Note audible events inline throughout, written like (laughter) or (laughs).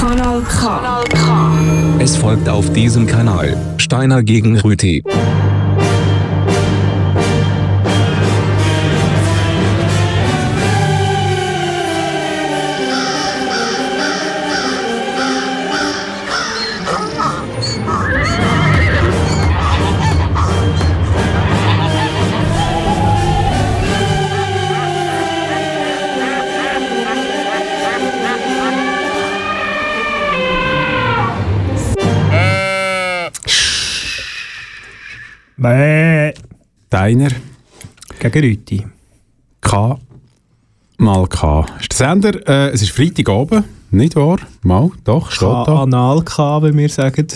Kanal K. Es folgt auf diesem Kanal Steiner gegen Rüti. Bäh. Deiner Gegen Rüti. K mal K. Ist der Sender, äh, es ist Freitag oben, nicht wahr? Mal, doch, steht da. Anal K, wie wir sagen.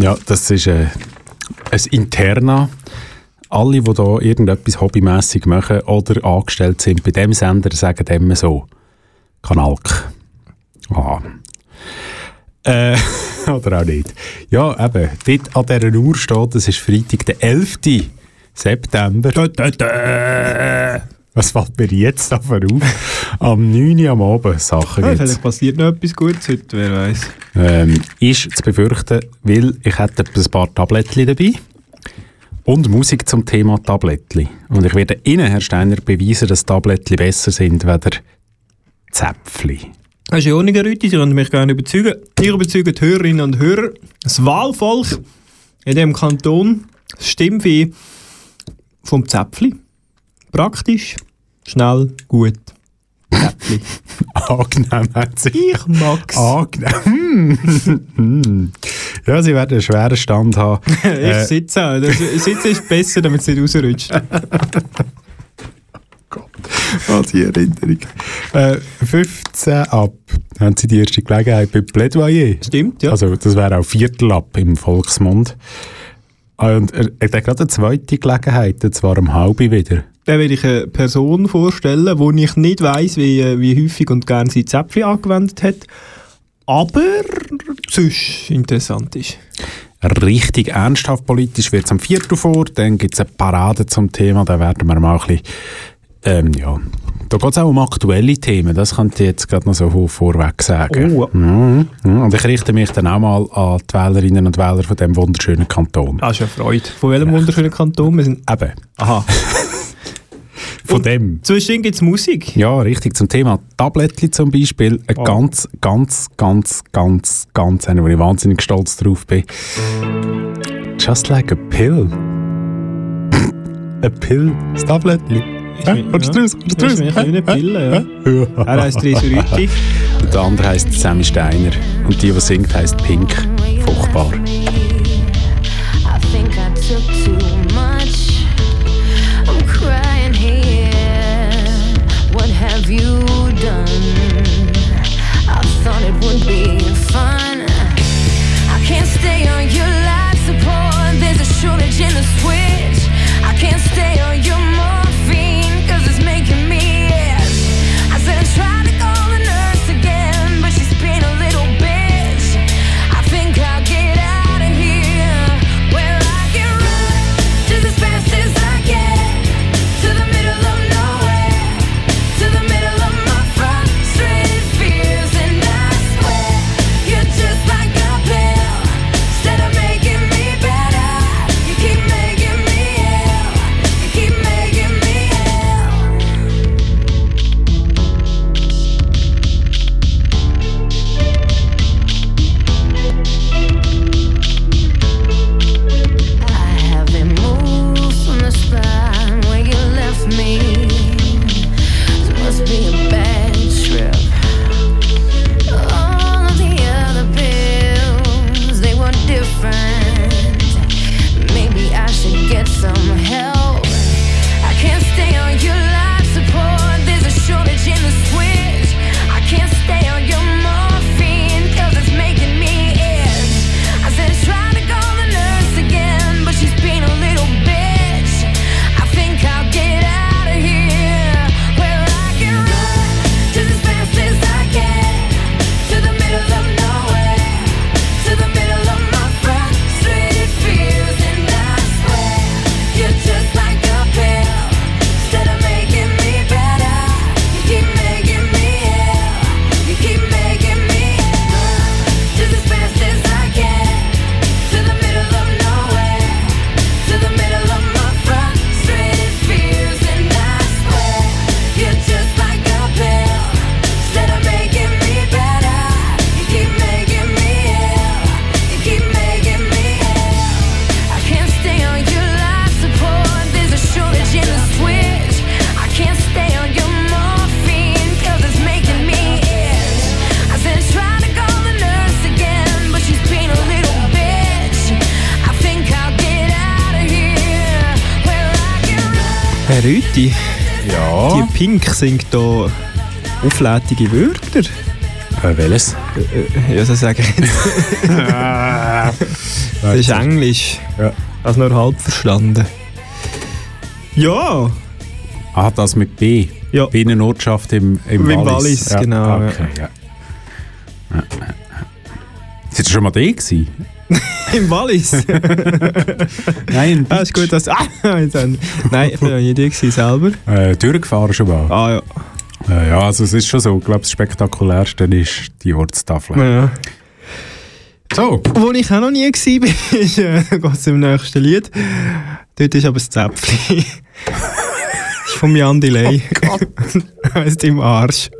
Ja, das ist äh, ein Interna. Alle, die hier irgendetwas hobbymässig machen oder angestellt sind bei dem Sender, sagen dem so. Kanalk. Ah. Äh, (laughs) oder auch nicht. Ja, eben, dort an dieser Uhr steht, es ist Freitag, der 11. September. Dö, dö, dö. Was fällt mir jetzt davon auf? Am 9. Uhr am Abend Sachen Ja, gibt's. vielleicht passiert noch etwas Gutes heute, wer weiß. ähm, ist zu befürchten, weil ich hätte ein paar Tablettchen dabei und Musik zum Thema Tablettchen. Und ich werde Ihnen, Herr Steiner, beweisen, dass Tablettchen besser sind als Zäpfli. Das ist ja auch nicht Sie können mich gerne überzeugen. Ihr überzeugt die Hörerinnen und Hörer. Das Wahlvolk in diesem Kanton das Stimmvieh vom Zäpfli. Praktisch, schnell, gut. Zäpfli. (laughs) Angenehm hat sich. Ich mag's. Angenehm. Hm. (laughs) ja, Sie werden einen schweren Stand haben. (laughs) ich Äh, sitze auch. Sitzen ist besser, damit es nicht rausrutscht. (laughs) Oh, die Erinnerung. Äh, 15 ab. Haben Sie die erste Gelegenheit bei Plädoyer? Stimmt, ja. Also, das wäre auch Viertel ab im Volksmund. Ah, Und er, er hat gerade eine zweite Gelegenheit, und zwar um halb wieder. Dann will ich eine Person vorstellen, wo ich nicht weiss, wie, äh, wie häufig und gern sie Zäpfli angewendet hat, aber sonst interessant ist. Richtig ernsthaft politisch wird es am Viertel vor, dann gibt es eine Parade zum Thema, da werden wir mal ein bisschen, ähm, ja, da geht es auch um aktuelle Themen, das könnte ich jetzt gerade noch so vorweg sagen. Oh. Mhm. Und ich richte mich dann auch mal an die Wählerinnen und Wähler von diesem wunderschönen Kanton. Ah, ist ja Freude. Von welchem wunderschönen Kanton? Wir sind, Eben, aha. (laughs) von Und dem. Zwischendrin gibt es Musik. Ja, richtig. Zum Thema Tablettli zum Beispiel. Ein Oh. ganz, ganz, ganz, ganz, ganz, einer, wo ich wahnsinnig stolz drauf bin. Just like a pill. (laughs) a pill, das Tablettli. Hä? mir- Kommst du raus? Du eine? Pille, ja. Er heisst Resuriti. Und (laughs) der andere heisst Sammy Steiner. Und die, die singt, heisst Pink. Furchtbar. Herr Rüti, Ja. die Pink singt hier auflädige Wörter. Äh, welches? Ja, so sage ich. (laughs) Das ist Englisch. Ja. Das nur halb verstanden. Ja, Ah, das mit B. Ja. Binnenortschaft im, im, Im Wallis. Wallis, genau, ja. Okay, ja. Ja. Sind Sie schon mal da gewesen? (laughs) (laughs) im Wallis. (laughs) Nein, ah, ist gut, dass... (laughs) Ah, jetzt haben- Nein, ich war ja nie selber. Äh, durchgefahren schon mal. Ah ja. Äh, ja, also es ist schon so. Ich glaube, das spektakulärste ist die Ortstafel. ja. So. Wo ich auch noch nie war, ist, äh, geht es im nächsten Lied. Dort ist aber das Zäpfchen. das ist von Jan Delay. Oh Gott. heisst im Arsch.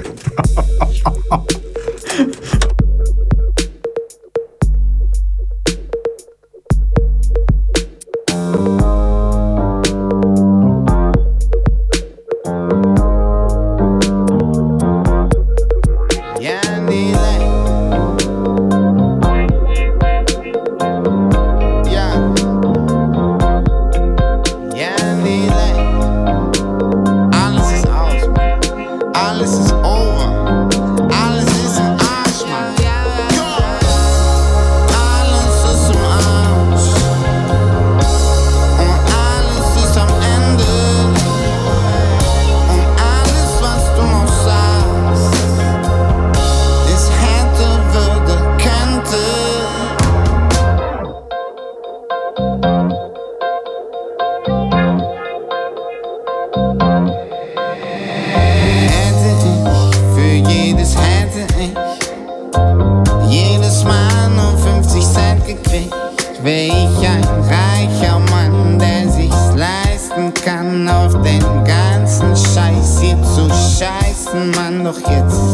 Doch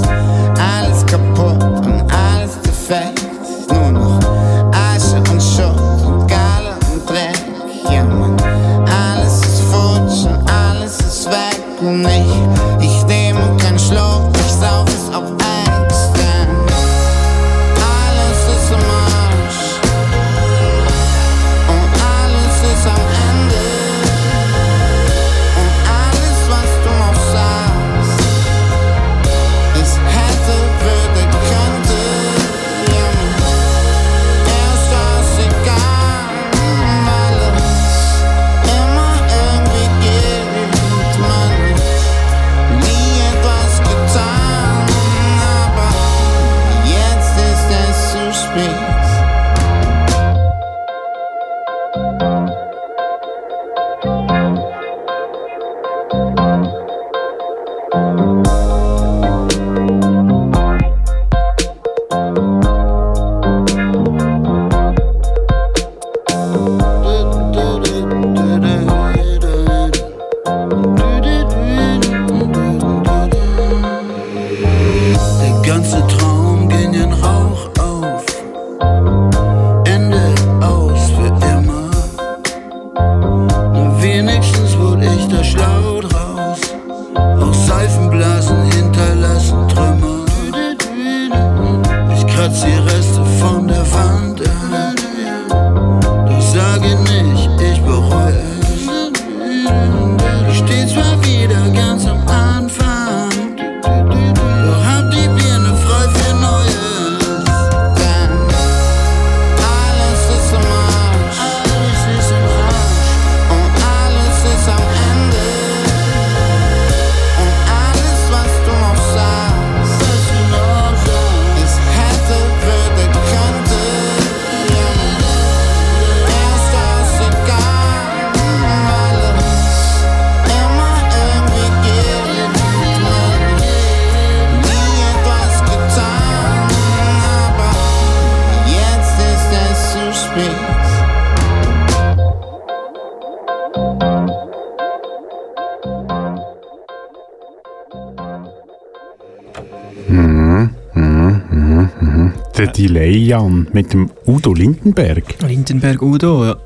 Delay, Jan, mit dem Udo Lindenberg. Lindenberg Udo, ja.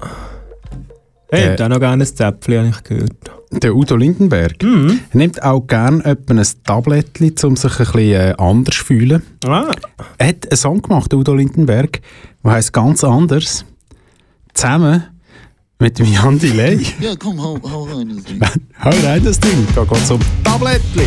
Hey, Der- hat auch noch gerne ein Zäpfchen, habe ich gehört. Der Udo Lindenberg Mhm. er nimmt auch gerne ein Tablettchen, um sich ein bisschen äh, anders zu fühlen. Ah, Er hat einen Song gemacht, Udo Lindenberg, der heisst ganz anders. Zusammen Mit dem Jan Delay. Ja, komm, hau, hau rein. Das Ding. (laughs) Hau rein das Ding. Da geht's um Tablettli.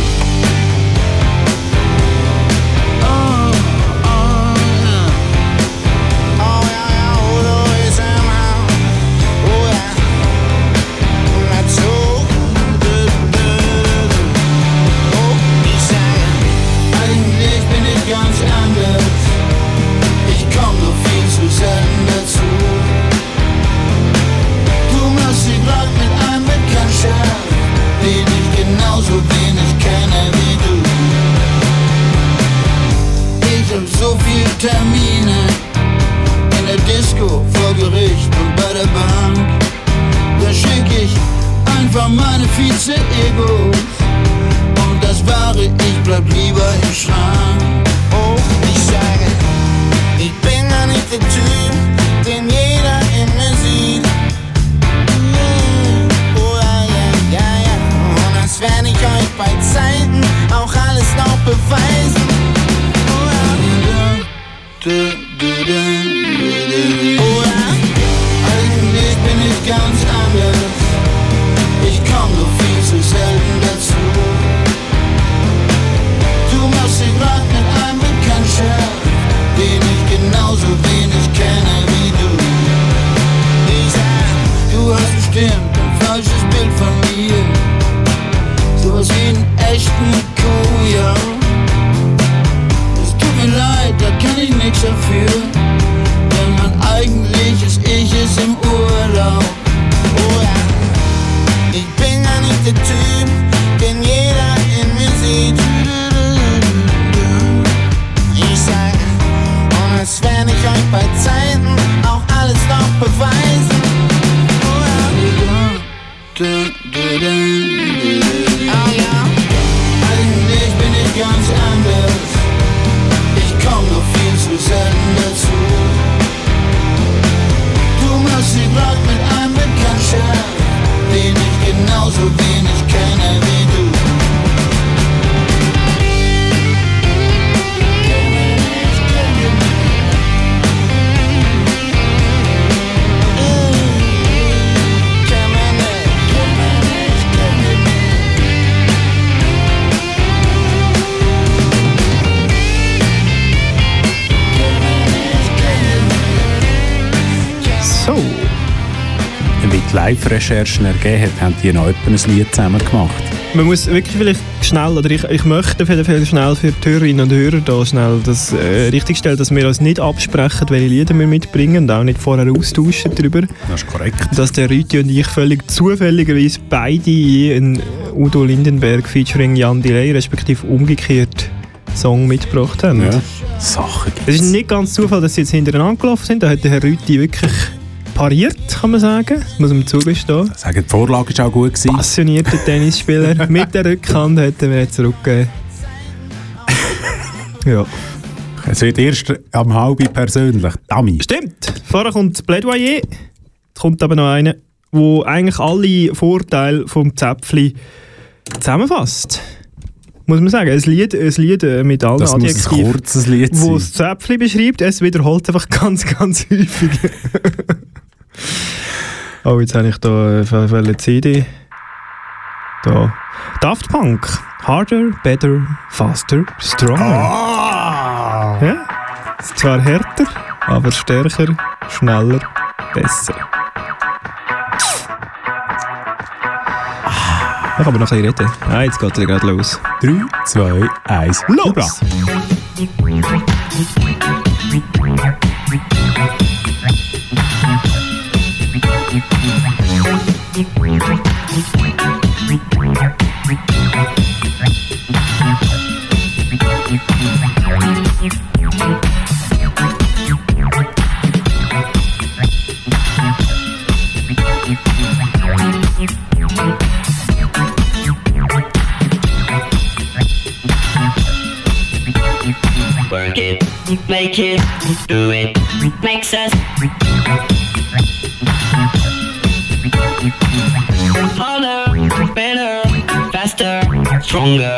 Live-Recherchen ergeben hat, haben die noch etwa ein Lied zusammen gemacht. Man muss wirklich vielleicht schnell, oder ich, ich möchte auf jeden Fall schnell für die Hörerinnen und Hörer da schnell das äh, richtigstellen, dass wir uns nicht absprechen, welche Lieder wir mitbringen und auch nicht vorher austauschen darüber. Das ist korrekt. Dass der Rüti und ich völlig zufälligerweise beide einen Udo Lindenberg featuring Jan Delay, respektive umgekehrt, Song mitgebracht haben. Ja. Sachen Es ist gibt's. nicht ganz Zufall, dass sie jetzt hintereinander gelaufen sind. Da hat der Herr Rüti wirklich pariert, kann man sagen. Das muss man zugestehen. Sagen, die Vorlage war auch gut. Gewesen. Passionierter (laughs) Tennisspieler. Mit der Rückhand hat er mir zurückgegeben. ja. Es wird erst am halben persönlich. Dummy. Stimmt. Vorher kommt das Plädoyer. Jetzt kommt aber noch einer, wo eigentlich alle Vorteile vom Zäpfli zusammenfasst. Muss man sagen. Ein Lied, ein Lied mit allen Das Adjektiven, das Zäpfli beschreibt. Es wiederholt einfach (laughs) ganz, ganz häufig. (laughs) oh, jetzt habe ich da äh, eine CD. Da. Daft Punk. Harder, better, faster, stronger. Ah! Ja? Ist zwar härter, aber stärker, schneller, besser. Ich kann aber noch ein bisschen reden. Ah, jetzt geht er gerade los. 3, 2, 1, Los! Música stronger. Mm. Uh,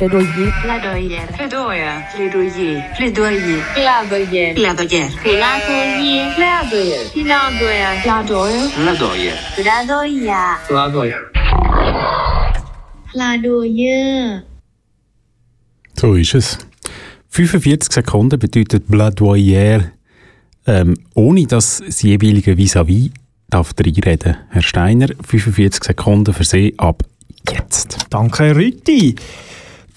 Plädoyer. Plädoyer. Plädoyer. Plädoyer. Plädoyer. Plädoyer. Plädoyer. Plädoyer. Plädoyer. Plädoyer. Plädoyer. Plädoyer. Plädoyer. Plädoyer. So ist es. 45 Sekunden bedeutet Plädoyer, ähm, ohne dass das jeweilige Vis-à-vis darf reinreden. Herr Steiner, 45 Sekunden für Sie ab jetzt. Danke, Rütti.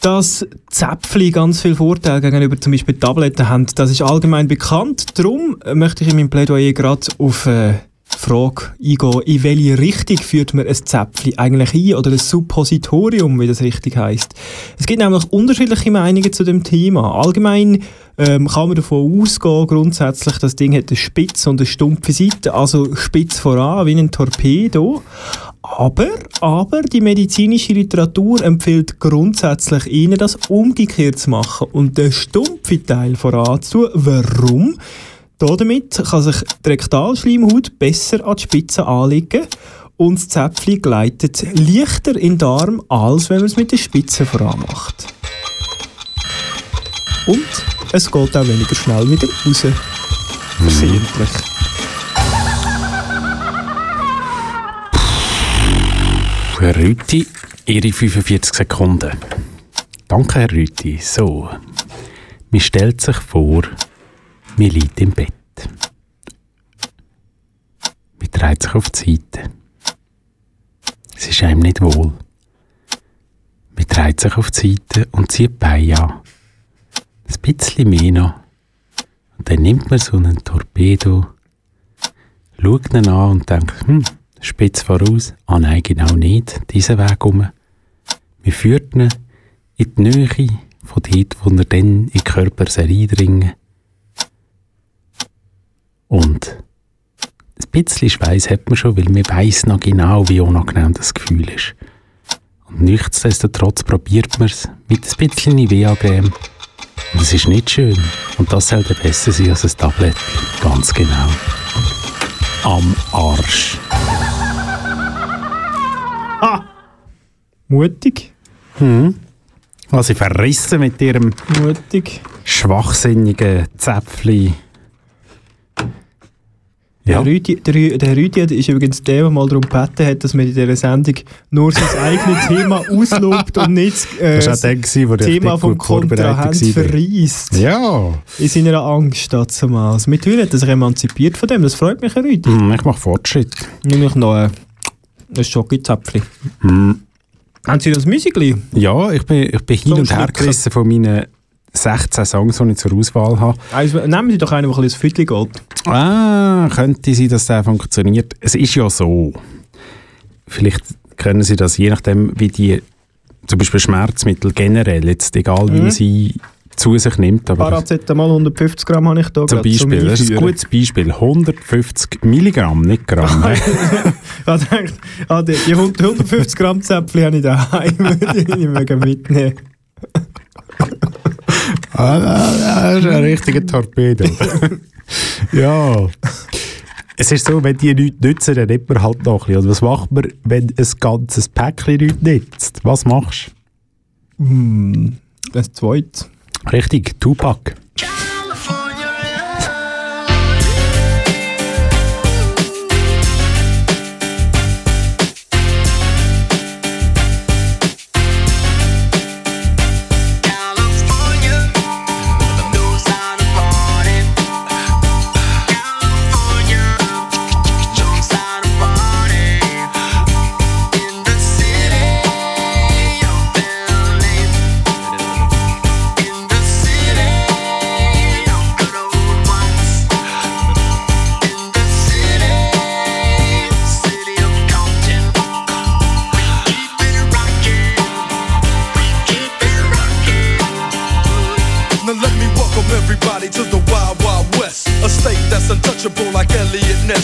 Dass Zäpfli ganz viele Vorteile gegenüber zum Beispiel Tabletten haben, das ist allgemein bekannt. Darum möchte ich in meinem Plädoyer gerade auf äh, die Frage eingehen, in welche Richtung führt man ein Zäpfli eigentlich ein oder ein Suppositorium, wie das richtig heißt. Es gibt nämlich unterschiedliche Meinungen zu dem Thema. Allgemein ähm, kann man davon ausgehen, grundsätzlich, das Ding hat eine spitze und eine stumpfe Seite, also spitz voran, wie ein Torpedo. Aber, aber die medizinische Literatur empfiehlt grundsätzlich ihnen, das umgekehrt zu machen und den stumpfen Teil voranzutun. Warum? Damit kann sich die Rektalschleimhaut besser an die Spitze anlegen und das Zäpfchen gleitet leichter in den Darm, als wenn man es mit der Spitze voran macht. Und es geht auch weniger schnell wieder raus. Versehentlich. Herr Rüti, Ihre 45 Sekunden. Danke, Herr Rüti. So, man stellt sich vor, man liegt im Bett. Man dreht sich auf die Seite. Es ist einem nicht wohl. Man dreht sich auf die Seite und zieht die Beine an. Ein bisschen mehr noch. Und dann nimmt man so einen Torpedo, schaut ihn an und denkt, hm, spitz voraus. Ah nein, genau nicht. Diesen Weg um. Wir führt ihn in die Nähe von dort, wo er dann in den Körper eindringen Und ein bisschen Schweiß hat man schon, weil man weiss noch genau, wie unangenehm das Gefühl ist. Und nichtsdestotrotz probiert man es mit ein bisschen Nivea-Creme. Und es ist nicht schön. Und das sollte besser sein als ein Tablett. Ganz genau. Am Arsch. Mutig, Was ich verrissen mit ihrem mutig. schwachsinnigen Zäpfli. Der Ja. Rüdi, der, der Rüdi hat- ist übrigens der, der mal darum gebeten hat, dass man in dieser Sendung nur sein (laughs) eigenes Thema auslobt und nicht äh, Das das der, gewesen, der Thema vom Kontrahent verreist. Ja. In seiner Angst dazu mal. Also mittlerweile hat er sich emanzipiert von dem. Das freut mich, Herr Rüdi. Hm, Ich mache Fortschritt. Nämlich noch äh, ein Schokizäpfli. Hm. Haben Sie das Müsigli? Ja, ich bin, ich bin hin und her gerissen von meinen 16 Songs, die ich zur Auswahl habe. Also, nehmen Sie doch einen, der ein bisschen Viertel geht. Ah, könnte sein, dass der funktioniert. Es ist ja so. Vielleicht können Sie das, je nachdem, wie die, zum Beispiel Schmerzmittel generell, jetzt egal wie man sie zu sich nimmt. Aber Paracetamol 150 Gramm habe ich da zum Beispiel, das ist ein gutes Beispiel. 150 Milligramm, nicht Gramm. (laughs) Ich gedacht, ah, die, die 150 Gramm Zäpfchen habe ich daheim, (laughs) die ich mögen mitnehmen. (laughs) Ah, das ist ein richtiger Torpedo. ja. Es ist so, wenn die nichts nützen, dann nimmt man halt noch ein bisschen. Und was macht man, wenn ein ganzes Päckchen nichts nützt? Was machst Hm, das zweite. du? Richtig, Tupac.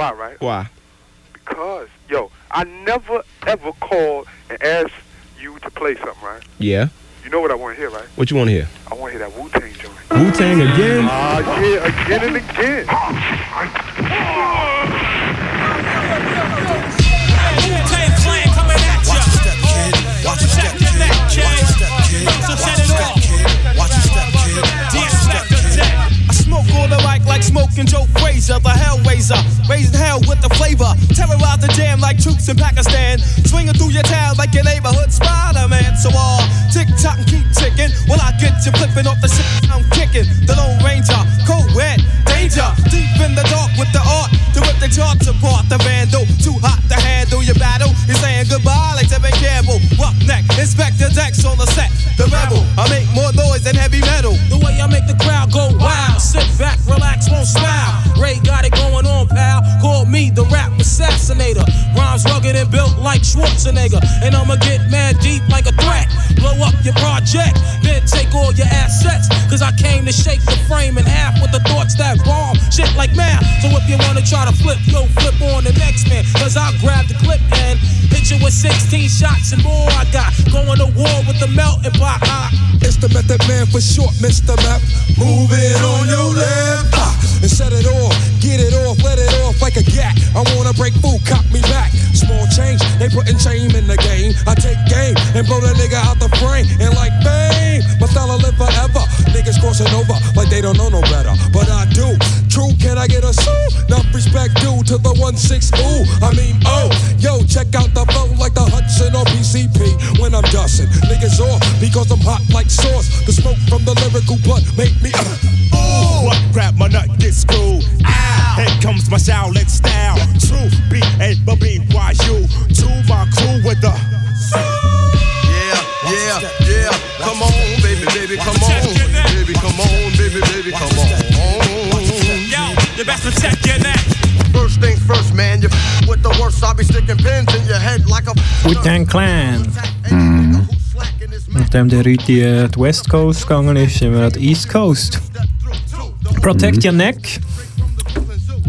why, right? Why? Because, yo, I never ever called and asked you to play something, right? Yeah. You know what I want to hear, right? What you want to hear? I want to hear that Wu Tang joint. Wu Tang again? Ah, yeah, again and again. I smoke on the mic like smoking Joe Frazier, the Hellraiser. Raising hell with the flavor. Terrorize the jam like troops in Pakistan. Swinging through your town like your neighborhood Spider Man. So uh, all tick tock and keep ticking. When I get you flipping off the shit I'm kicking. The Lone Ranger, cold wet, danger. Deep in the dark with the art to rip the charts apart. The vandal, too hot to handle your battle. You're saying goodbye like Devin Campbell. Rough neck, Inspector Dex on the set. The rebel, I make more noise than heavy metal. The way I make the crowd go wild. Sit back, relax, won't smile. Ray got it going on, pal. Call me the rap assassinator. Rhymes rugged and built like Schwarzenegger. And I'ma get mad deep like a threat. Blow up your project, then take all your assets. Cause I came to shake the frame in half with the thoughts that bomb shit like math. So if you wanna try to flip, yo, flip on the next man. Cause I'll grab the clip and hit you with 16 shots and more. I got going to war with the melting pot. It's the Method Man for short, Mr. Map. Move it on your Ah, and set it off, get it off, let it off like a gat. I wanna break food, cop me back. Small change, they putting shame in the game. I take game and blow the nigga out the frame. And like bang, my style live forever. Niggas crossing over like they don't know no better. But I do. True, can I get a sue? Enough respect due to the 1 6 ooh. I mean, oh, yo, check out the flow like the Hudson or PCP when I'm dusting. Niggas off because I'm hot like sauce. The smoke from the lyrical blood make me. Uh, What rap my nut get screwed? Ah, here comes my Shaolin style. True B A B B Y U. To my crew with the. Yeah, yeah, yeah. Come on, baby, baby, come on. Baby, come on, baby, baby, come on. Yo, you best protect your neck. First worst, man. You f- with the worst, I'll be sticking pins in your head like a. Wu-Tang Clan. Nachdem der Rüti äh, die West Coast gegangen ist, sind wir an die East Coast. Protect your neck.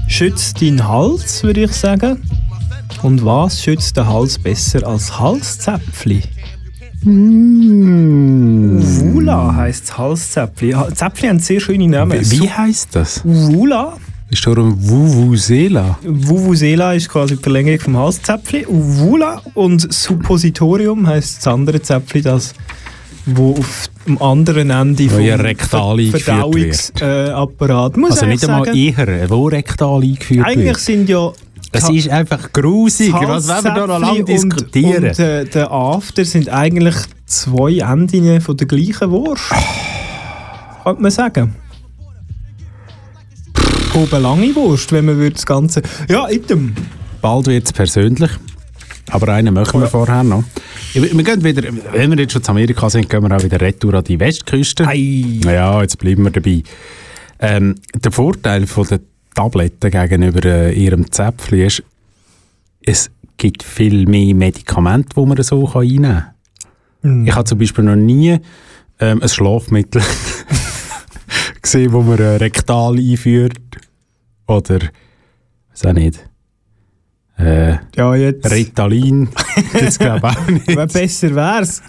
Schützt deinen Hals, würde ich sagen. Und was schützt den Hals besser als Halszäpfli? Wula heisst das Halszäpfli. Ha- Zäpfli haben sehr schöne Namen. Wie, wie heisst das? Wula. Ist doch ein Vuvuzela. Vuvuzela ist quasi die Verlängerung vom Halszäpfli. Wula und Suppositorium heisst das andere Zäpfli, das wo auf dem anderen Ende vom ja rektal. Verdauungsapparat. Muss Also nicht einmal eher, wo rektal eingeführt Eigentlich wird. sind ja Das ist einfach grusig. Was wollen wir da noch lange diskutieren? Und, und äh, der After sind eigentlich zwei Enden von der gleichen Wurst. Könnte man sagen. Oben lange Wurst, wenn man würde das Ganze... Ja, item. Bald wird es persönlich. Aber einen machen wir vorher noch. Ja, Wir gehen wieder, wenn wir jetzt schon zu Amerika sind, gehen wir auch wieder retour an die Westküste. Ja, jetzt bleiben wir dabei. Ähm, der Vorteil von der Tabletten gegenüber äh, ihrem Zäpfchen ist, es gibt viel mehr Medikamente, die man so kann einnehmen kann. Ich habe zum Beispiel noch nie ähm, ein Schlafmittel (laughs) gesehen, wo man äh, rektal einführt. Oder, weiß auch nicht. Äh, ja, jetzt. Ritalin. (laughs) Das glaube ich auch nicht. Wenn besser wär's.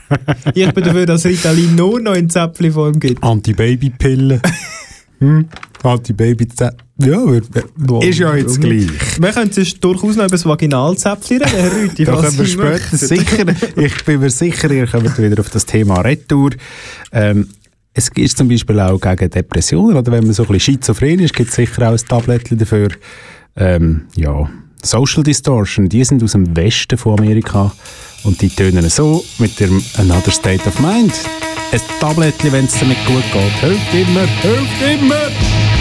Ich bin dafür, dass Ritalin nur noch in Zäpfli-Form gibt. Antibabypillen. (laughs) hm? Antibabyzäpfchen. Ja, aber- ist ja jetzt gleich. Wir können sonst durchaus noch über das Vaginalzäpfli reden, Herr Rüthi. Da können wir später sicher, ich bin mir sicher, ihr kommt wieder auf das Thema Retour. Ähm, es ist zum Beispiel auch gegen Depressionen, oder wenn man so ein bisschen schizophren ist, gibt es sicher auch ein Tablettchen dafür. Ähm, ja, Social Distortion, die sind aus dem Westen von Amerika und die tönen so mit dem Another State of Mind. Ein Tablettchen, wenn es damit gut geht, hilft immer, hilft immer.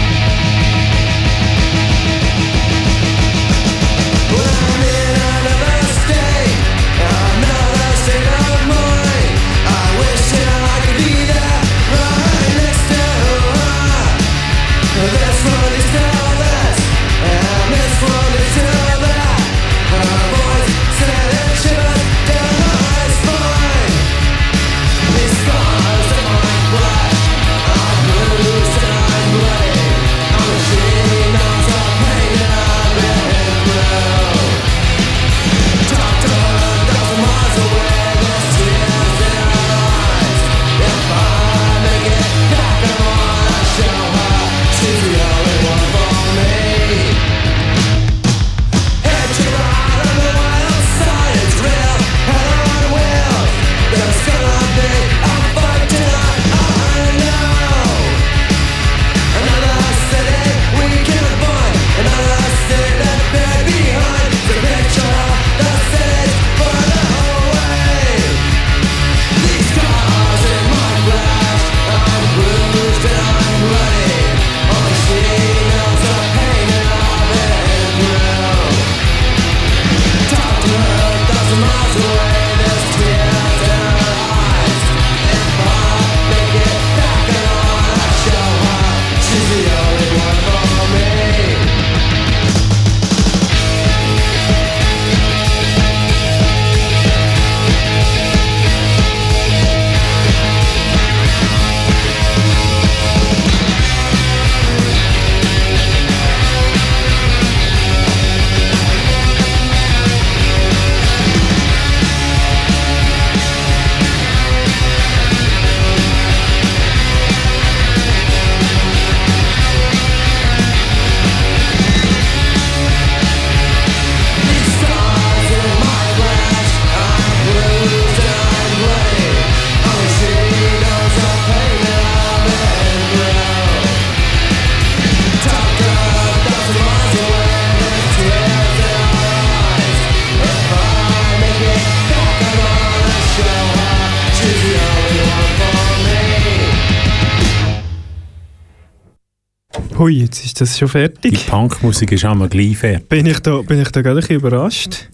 Hui, jetzt ist das schon fertig. Die Punkmusik ist einmal gleich fertig. Bin ich da, bin ich da gerade ein bisschen überrascht?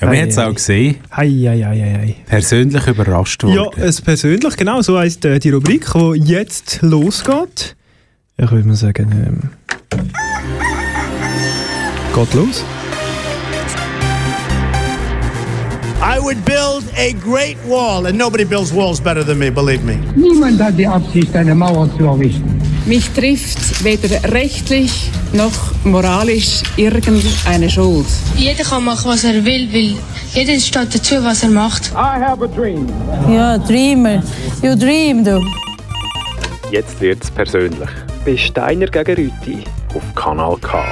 Ja, wir haben es auch gesehen. Hei, hei, hei, hei. Persönlich überrascht Ja, worden. es persönlich, genau, so heisst äh, die Rubrik, die jetzt losgeht. Ich würde mal sagen, ähm, geht los. I would build a great wall, and nobody builds walls better than me, believe me. Niemand hat die Absicht, eine Mauer zu errichten. Mich trifft weder rechtlich noch moralisch irgendeine Schuld. Jeder kann machen, was er will, weil jeder steht dazu, was er macht. I have a dream. Ja, Dreamer. You dream, du. Jetzt wird's persönlich. Bei Steiner gegen Rüti. Auf Kanal K.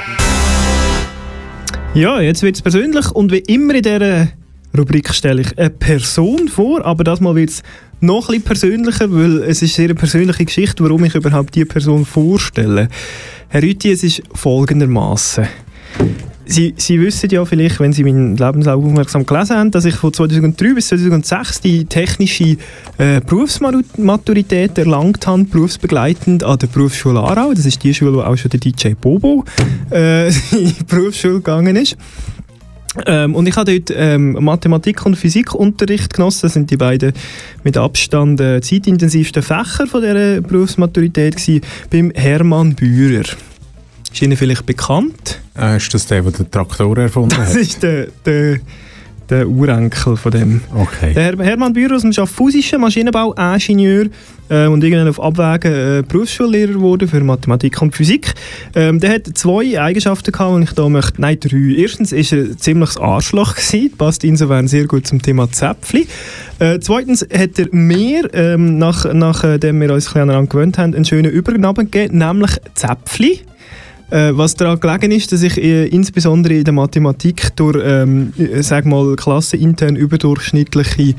Ja, jetzt wird es persönlich und wie immer in dieser Rubrik stelle ich eine Person vor, aber das Mal wird es noch bisschen persönlicher, weil es ist eine persönliche Geschichte, warum ich überhaupt diese Person vorstelle. Herr Rüthi, es ist folgendermaßen. Sie, Sie wissen ja vielleicht, wenn Sie meinen Lebenslauf aufmerksam gelesen haben, dass ich von 2003 bis 2006 die technische äh, Berufsmaturität erlangt habe, berufsbegleitend an der Berufsschule Aarau. Das ist die Schule, wo auch schon der DJ Bobo äh, (laughs) in die Berufsschule gegangen ist. Ähm, und ich habe dort ähm, Mathematik- und Physikunterricht genossen. Das sind die beiden mit Abstand äh, zeitintensivsten Fächer von dieser Berufsmaturität gewesen, beim Hermann Bührer. Ist Ihnen vielleicht bekannt? Äh, ist das der, der den Traktor erfunden Das hat? ist der, der, der Urenkel von dem. Okay. Der Her Hermann Bührer aus dem Schaffhausischen Maschinenbauingenieur äh, und irgendwann auf Abwägen äh, Berufsschullehrer geworden für Mathematik und Physik. Ähm, der hat zwei Eigenschaften gehabt, die ich da möchte, nein, drei. Erstens ist er ein ziemliches Arschloch gewesen, passt insofern sehr gut zum Thema Zäpfli. Äh, zweitens hat er mir, ähm, nach, nachdem wir uns ein bisschen aneinander gewöhnt haben, einen schönen Übernamen gegeben, nämlich Zäpfli. Äh, was daran gelegen ist, dass ich äh, insbesondere in der Mathematik durch, ähm, äh, sag mal, klassenintern überdurchschnittliche,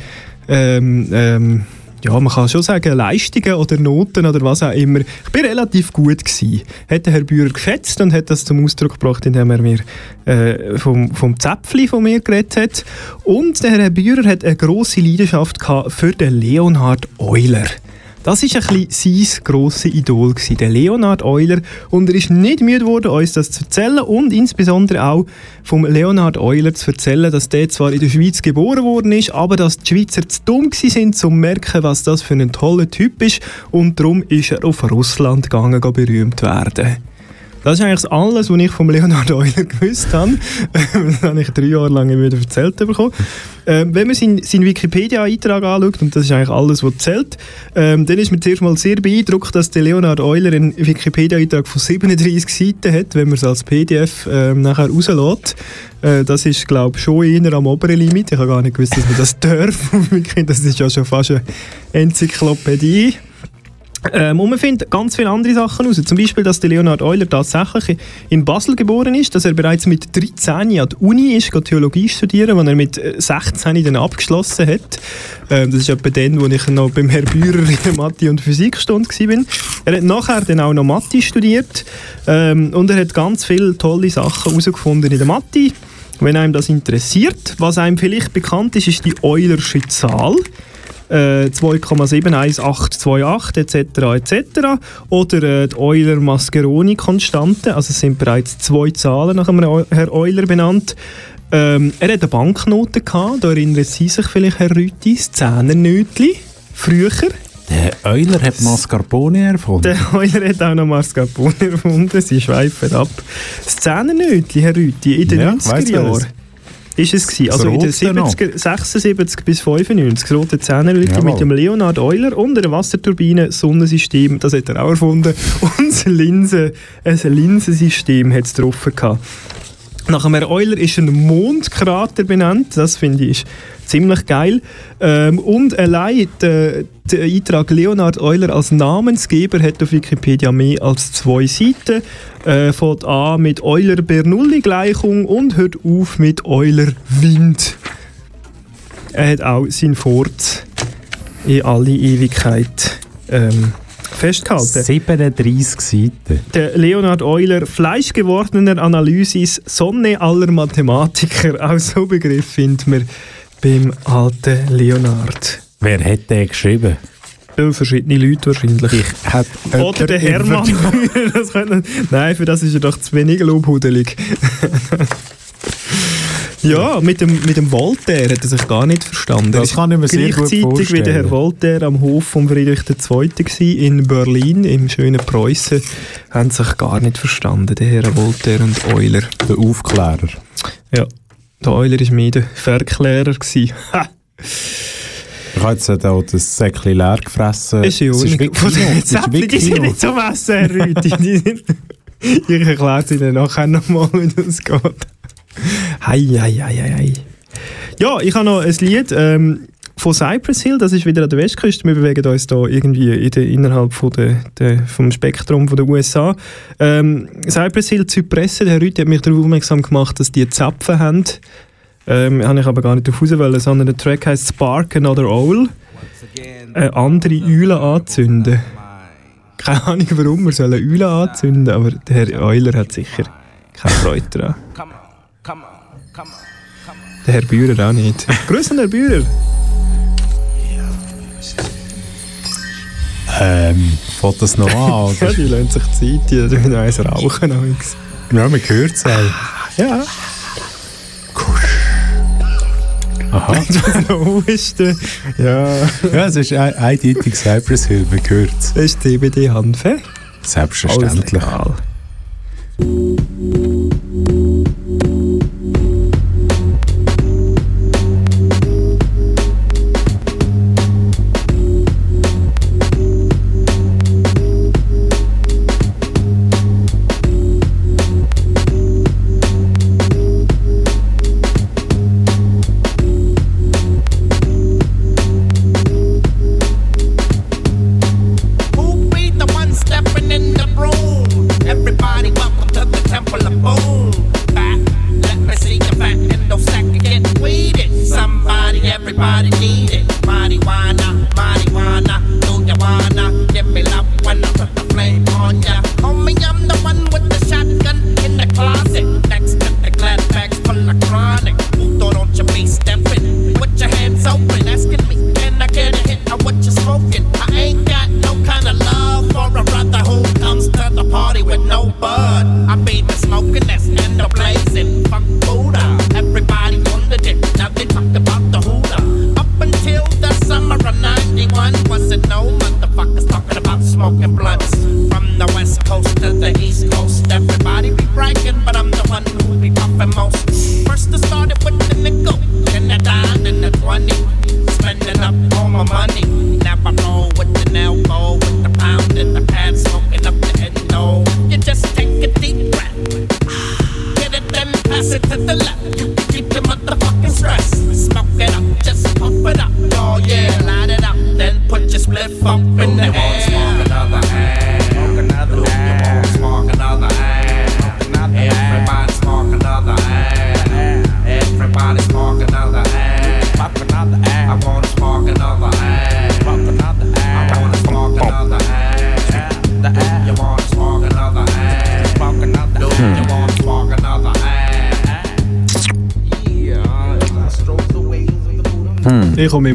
ähm, ähm, ja, man kann schon sagen, Leistungen oder Noten oder was auch immer. Ich bin relativ gut gewesen. Hat der Herr Bührer geschätzt und hat das zum Ausdruck gebracht, indem er mir äh, vom, vom Zäpfli von mir geredet hat. Und der Herr Bührer hat eine grosse Leidenschaft gehabt für den Leonhard Euler. Das war ein bisschen sein grosses Idol, gewesen, der Leonhard Euler. Und er ist nicht müde geworden, uns das zu erzählen und insbesondere auch vom Leonhard Euler zu erzählen, dass der zwar in der Schweiz geboren worden ist, aber dass die Schweizer zu dumm sind, um zu merken, was das für ein toller Typ ist. Und darum ist er auf Russland gegangen, berühmt werden. Das ist eigentlich alles, was ich vom Leonhard Euler gewusst habe. (laughs) das habe ich drei Jahre lang immer wieder erzählt bekommen. Ähm, wenn man seinen, seinen Wikipedia-Eintrag anschaut, und das ist eigentlich alles, was zählt, ähm, dann ist man zuerst mal sehr beeindruckt, dass der Leonhard Euler einen Wikipedia-Eintrag von 37 Seiten hat, wenn man es als PDF ähm, nachher rauslässt. Äh, das ist, glaube ich, schon eher am oberen Limit. Ich habe gar nicht gewusst, dass man das (laughs) darf. das ist ja schon fast eine Enzyklopädie. Ähm, und man findet ganz viele andere Sachen raus. Zum Beispiel, dass der Leonhard Euler tatsächlich in Basel geboren ist, dass er bereits mit 13 an die Uni ist, Theologie studieren, die er mit äh, 16 dann abgeschlossen hat. Ähm, das ist etwa dann, wo ich noch beim Herrn Bührer in der Mathe- und Physikstunde war. Er hat nachher dann auch noch Mathe studiert ähm, und er hat ganz viele tolle Sachen herausgefunden in der Mathe. Wenn einem das interessiert, was einem vielleicht bekannt ist, ist die Eulersche Zahl äh, 2,71828 etc. etc. Oder äh, die Euler-Mascheroni-Konstante, also es sind bereits zwei Zahlen nach Eu Herr Euler benannt. Ähm, er hatte eine Banknote, gehabt, da erinnert Sie sich vielleicht, Herr Rüthi, das Zehnernötli, früher. Der Euler hat Mascarpone erfunden. Der Euler hat auch noch Mascarpone (laughs) erfunden, sie schweifen ab. Das Zehnernötli, Herr Rüthi, in den Ja, ich weiss 90er Jahren. Ist es gewesen. Also in den rote noch. 70er, 76 bis 95, das rote Zehnerlüte Jawohl. mit dem Leonhard Euler und einer Wasserturbine, Sonnensystem, das hat er auch erfunden. (laughs) Und ein, Linse, ein Linsensystem hat es drauf gehabt. Nach dem Euler ist ein Mondkrater benannt. Das finde ich ist ziemlich geil. Ähm, und allein der, der Eintrag Leonhard Euler als Namensgeber hat auf Wikipedia mehr als zwei Seiten. Äh, fängt an mit Euler-Bernoulli-Gleichung und hört auf mit Euler-Wind. Er hat auch sein Fort in alle Ewigkeit ähm, festgehalten. 37 Seiten. Der Leonhard Euler, fleischgewordener Analysis, Sonne aller Mathematiker. (laughs) Auch so Begriff findet man beim alten Leonhard. Wer hat den geschrieben? Ja, verschiedene Leute wahrscheinlich. Ich hat Oder der Hermann. (laughs) das könnte- Nein, für das ist er doch zu wenig lobhudelig. (laughs) ja, mit dem, mit dem Voltaire hat er sich gar nicht verstanden. Das kann ich mir sehr gut Gleichzeitig wie der Herr. Voltaire am Hof von Friedrich II. in Berlin, im schönen Preußen, haben sich gar nicht verstanden, der Herr Voltaire und Euler. Der Aufklärer. Ja. Der Euler war mehr der Verklärer. (laughs) Ich habe jetzt da das Säckchen leer gefressen. Ist ja wie Zäpfchen, die sind nicht zum Essen, Herr Rüthi. Die Ich erkläre es Ihnen nachher nochmal, wie das geht. Hei, hei, hei, hei. Ja, ich habe noch ein Lied ähm, von Cypress Hill, das ist wieder an der Westküste. Wir bewegen uns da irgendwie in der, innerhalb von der, der, vom Spektrum von der USA. Ähm, Cypress Hill, Zypressen, der Herr Rüthi hat mich darauf aufmerksam gemacht, dass die Zapfen haben. Ähm, habe ich aber gar nicht darauf raus wollen, sondern der Track heißt Spark Another Owl. Eine andere Eule anzünden. Keine Ahnung, warum wir sollen Eule anzünden, aber der Herr Euler hat sicher keine Freude daran. Der Herr Bührer auch nicht. Grüß an Herr Bührer. Ähm, fängt das noch an? Ja, Oder? (laughs) die lassen sich Zeit, die dürfen eins rauchen. amigs. Ja, man hört es auch. Ja. Aha. (laughs) Der? Ja. Ja, es ist ein- eindeutig Cypress Hill, man hört es. Ist CBD-Hanfe. Selbstverständlich. Alles legal.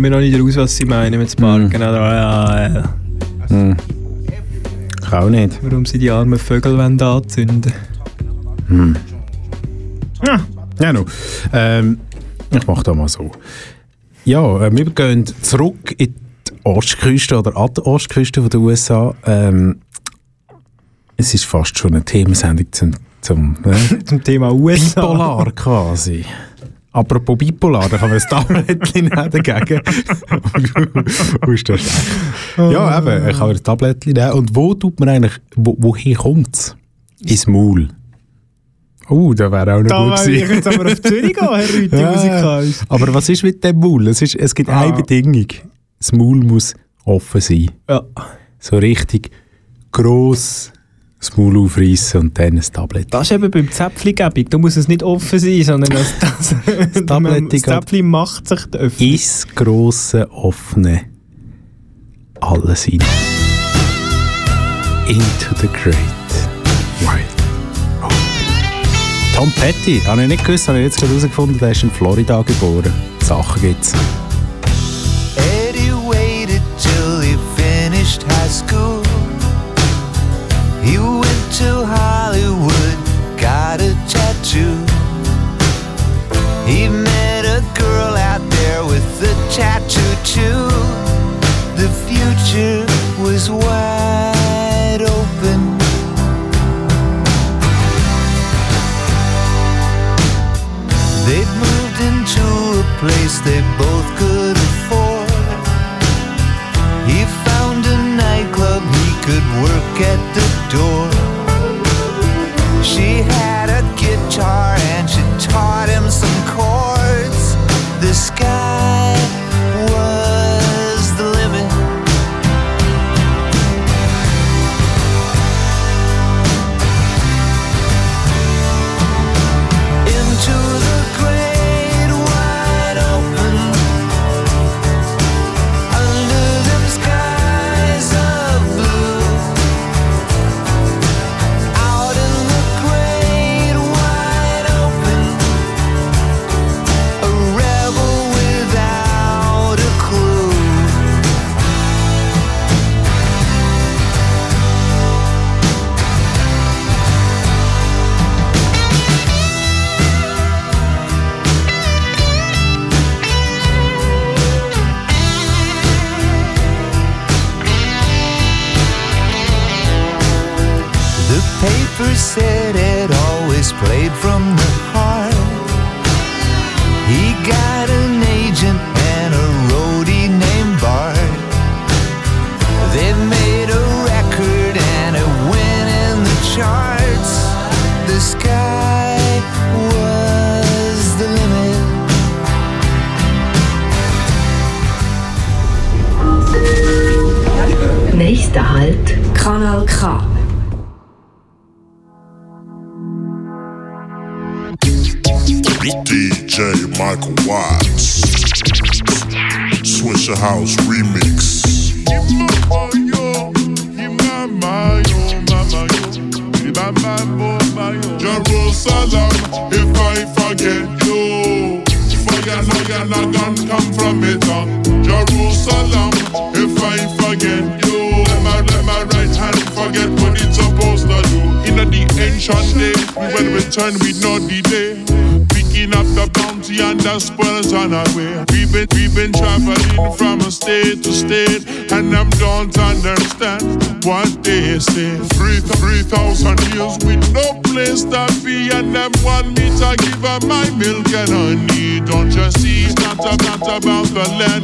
Immer noch nicht raus, was sie meinen mit Sparken. Oder, ja, ja. Hm. Ich auch nicht. Warum sie die armen Vögel wollen anzünden Hm. Ja, no. ähm, ich mache da mal so. Ja, äh, wir gehen zurück in die Ostküste oder an die Ostküste der USA. Ähm, es ist fast schon eine Themensendung zum, zum, äh, (laughs) Zum Thema USA. Bipolar quasi. Apropos bipolar, da kann man ein Tablettchen (laughs) nehmen dagegen. (laughs) Wo ist das schlecht? Ja, eben, ich kann ein Tablettchen nehmen. Und wo tut man eigentlich, wo, woher kommt es? Ins Maul. Oh, da wäre auch noch Da gut gewesen. jetzt aber auf Zürich gehen, Herr Rüthi, (laughs) Ja, musikalisch. Aber was ist mit dem Maul? Es, ist, es gibt Ah. eine Bedingung. Das Maul muss offen sein. Ja. So richtig gross das Maul aufreißen und dann ein Tablet. Das ist eben beim Zäpfli-Gebung. Da muss es nicht offen sein, sondern das, (laughs) das, das, das Zäpfli macht sich die Öffnung. Ins grosse, offene alles hinein. Into the great wide open. Tom Petty, habe ich nicht gewusst, habe ich jetzt gerade herausgefunden, der ist in Florida geboren. Sachen gibt's. Eddie waited till he finished high school. He went to Hollywood, got a tattoo. He met a girl out there with a tattoo too. The future was wide open. They'd moved into a place they both could afford. He found a nightclub he could work at the door. She had a guitar and she taught him some chords. The sky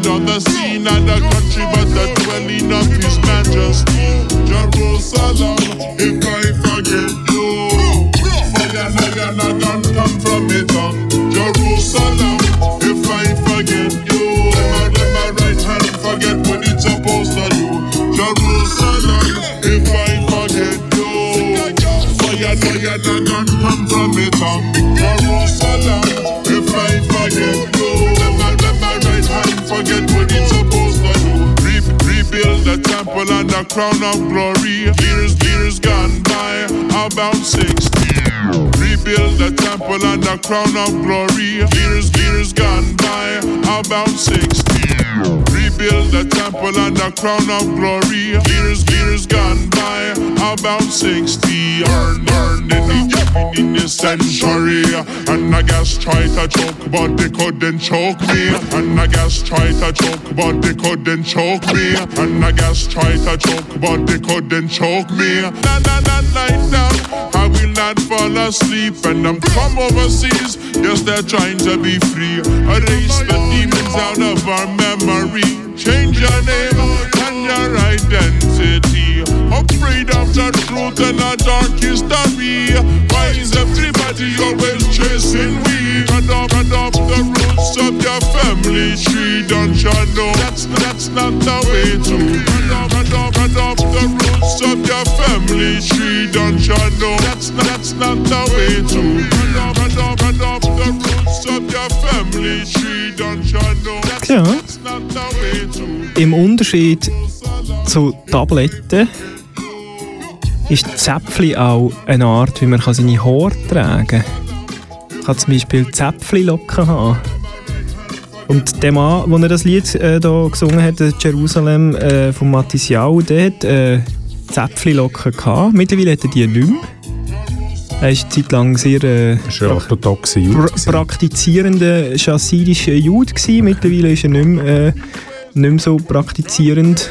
or the sea, not the country, but the dwelling of His Majesty. Jerusalem, if I forget you, fire, fire, gonna come from it. uh. Jerusalem, if I forget you, let my, right hand forget what it's supposed to do. Jerusalem, if I forget you, fire, fire, gonna come from it. uh. Temple and the crown of glory. Years, years gone by, about 60. Rebuild the temple and the crown of glory. Years, years gone by, about 60. Rebuild a temple and the crown of glory. Years, years gone by, about 60. Earn, earn in the, in the century. And I guess try to choke, but they couldn't choke me. And I guess try to choke, but they couldn't choke me. And I guess try to choke, but they couldn't choke me. Na na na night now, I will not fall asleep. And I'm from overseas, yes, they're trying to be free. Erase the demons out of our memory. Change your name and your identity. Afraid of the truth and a dark history. Why is everybody always chasing we? Cut off, cut off the roots of your family tree. Don't you know that's that's not the way to? Cut off, cut off, cut off the roots of your family tree. Don't you know that's that's not the way to? Cut off, cut off, cut off the roots of your family tree. Don't you know that's, Ja. that's not the way to? Im Unterschied zu Tabletten ist Zäpfli auch eine Art, wie man seine Haare tragen kann. Man kann zum Beispiel Zäpfli-Locken haben. Und der Mann, der das Lied äh, da gesungen hat, äh, Jerusalem äh, von Matthias Jau, der hat äh, Zäpfli-Locken gehabt. Mittlerweile hat er die nicht mehr. Er war eine Zeit lang sehr äh, orthodoxer Jude pra gewesen. praktizierender chassidischer Jude gewesen. Mittlerweile ist er nicht mehr, äh, nicht mehr so praktizierend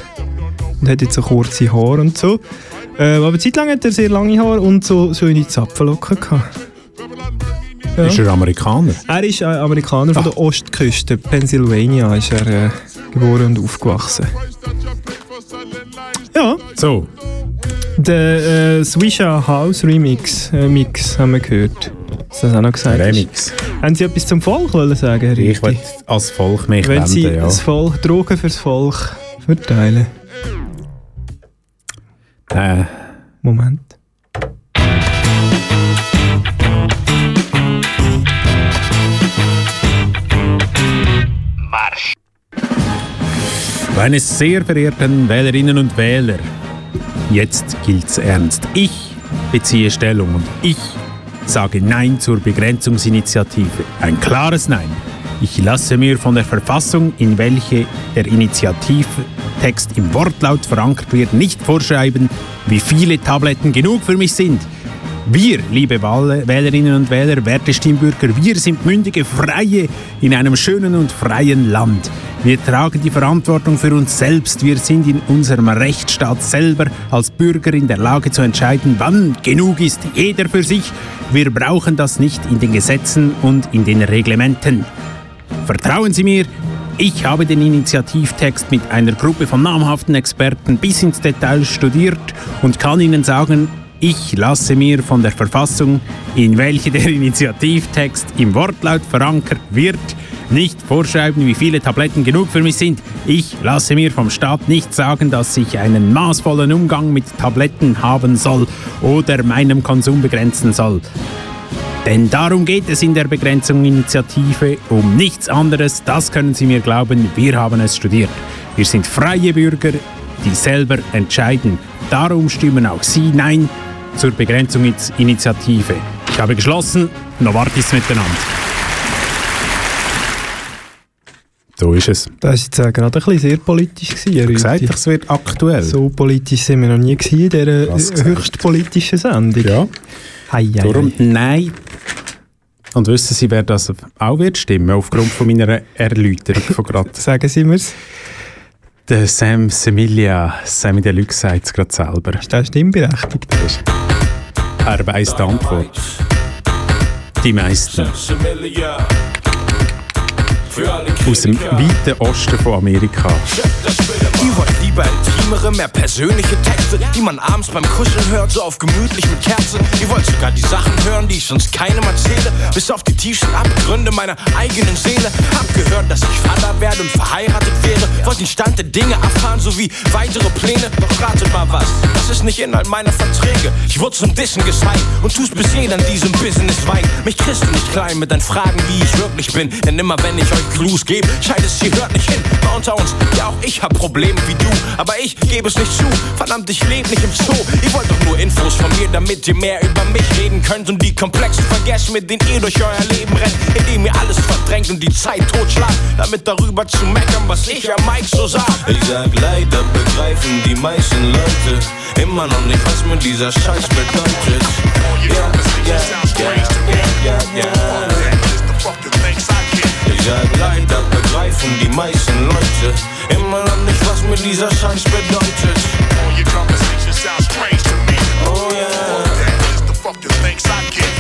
und hat jetzt so kurze Haare und so. Äh, aber eine Zeit lang hat er sehr lange Haare und so schöne Zapfenlocken gehabt. Ja. Ist er Amerikaner? Er ist äh, Amerikaner von der Ostküste. Pennsylvania ist er äh, geboren und aufgewachsen. Ja. So. Der äh, Swisha House Remix äh, Mix haben wir gehört. Hast du das auch noch gesagt? Remix. Haben Sie etwas zum Volk wollen sagen, Herr Ich will als Volk mich Wenn Sie wenden, ja. das Volk, Drogen fürs Volk verteilen. Äh, Moment. Meine sehr verehrten Wählerinnen und Wähler, jetzt gilt's ernst. Ich beziehe Stellung und ich sage Nein zur Begrenzungsinitiative. Ein klares Nein. Ich lasse mir von der Verfassung, in welche der Initiativtext im Wortlaut verankert wird, nicht vorschreiben, wie viele Tabletten genug für mich sind. Wir, liebe Wählerinnen und Wähler, werte Stimmbürger, wir sind mündige Freie in einem schönen und freien Land. Wir tragen die Verantwortung für uns selbst. Wir sind in unserem Rechtsstaat selber als Bürger in der Lage zu entscheiden, wann genug ist. Jeder für sich. Wir brauchen das nicht in den Gesetzen und in den Reglementen. Vertrauen Sie mir, ich habe den Initiativtext mit einer Gruppe von namhaften Experten bis ins Detail studiert und kann Ihnen sagen, ich lasse mir von der Verfassung, in welche der Initiativtext im Wortlaut verankert wird, nicht vorschreiben, wie viele Tabletten genug für mich sind. Ich lasse mir vom Staat nicht sagen, dass ich einen maßvollen Umgang mit Tabletten haben soll oder meinem Konsum begrenzen soll. Denn darum geht es in der Begrenzung-Initiative, um nichts anderes, das können Sie mir glauben, wir haben es studiert. Wir sind freie Bürger, die selber entscheiden. Darum stimmen auch Sie Nein zur Begrenzungsinitiative. Ich habe geschlossen, Novartis miteinander. So ist es. Das war jetzt äh, gerade ein bisschen sehr politisch. Gewesen, Ich gesagt, es wird aktuell. So politisch sind wir noch nie gewesen in dieser Was äh, gesagt. höchst politischen Sendung. Ja. Hei, hei, Darum hei. Nein. Und wissen Sie, wer das auch wird stimmen, aufgrund von meiner Erläuterung von gerade? (laughs) Sagen Sie mir's. Der Sam Semilia, Sammy Deluxe sagt es gerade selber. Ist der stimmberechtigt? Er weiss die Antwort. Die meisten. Aus dem weiten Osten von Amerika. Lieber intimere, mehr persönliche Texte, die man abends beim Kuscheln hört, so auf gemütlich mit Kerzen. Ihr wollt sogar die Sachen hören, die ich sonst keinem erzähle, bis auf die tiefsten Abgründe meiner eigenen Seele. Hab gehört, dass ich Vater werde und verheiratet wäre. Wollt den Stand der Dinge erfahren, sowie weitere Pläne. Doch ratet mal was, das ist nicht Inhalt meiner Verträge. Ich wurde zum Dissen gezeigt und tu's bis jeder in diesem Business weint. Mich kriegst du nicht klein mit deinen Fragen, wie ich wirklich bin. Denn immer wenn ich euch Clues gebe, scheint es, ihr hört nicht hin. Mal unter uns, ja auch ich hab Probleme wie du, aber ich gebe es nicht zu. Verdammt, ich lebe nicht im Zoo. Ihr wollt doch nur Infos von mir, damit ihr mehr über mich reden könnt und die Komplexen vergessen, mit denen ihr durch euer Leben rennt, indem ihr alles verdrängt und die Zeit totschlagt, damit darüber zu meckern, was ich am Mike so sag. Ich sag leider begreifen die meisten Leute immer noch nicht, was mir dieser Scheiß bedeutet. Ja, ja, ja, ja, ja, ja. Ich sag leider begreifen die meisten Leute immer noch nicht, was mir dieser Scheiß bedeutet. Oh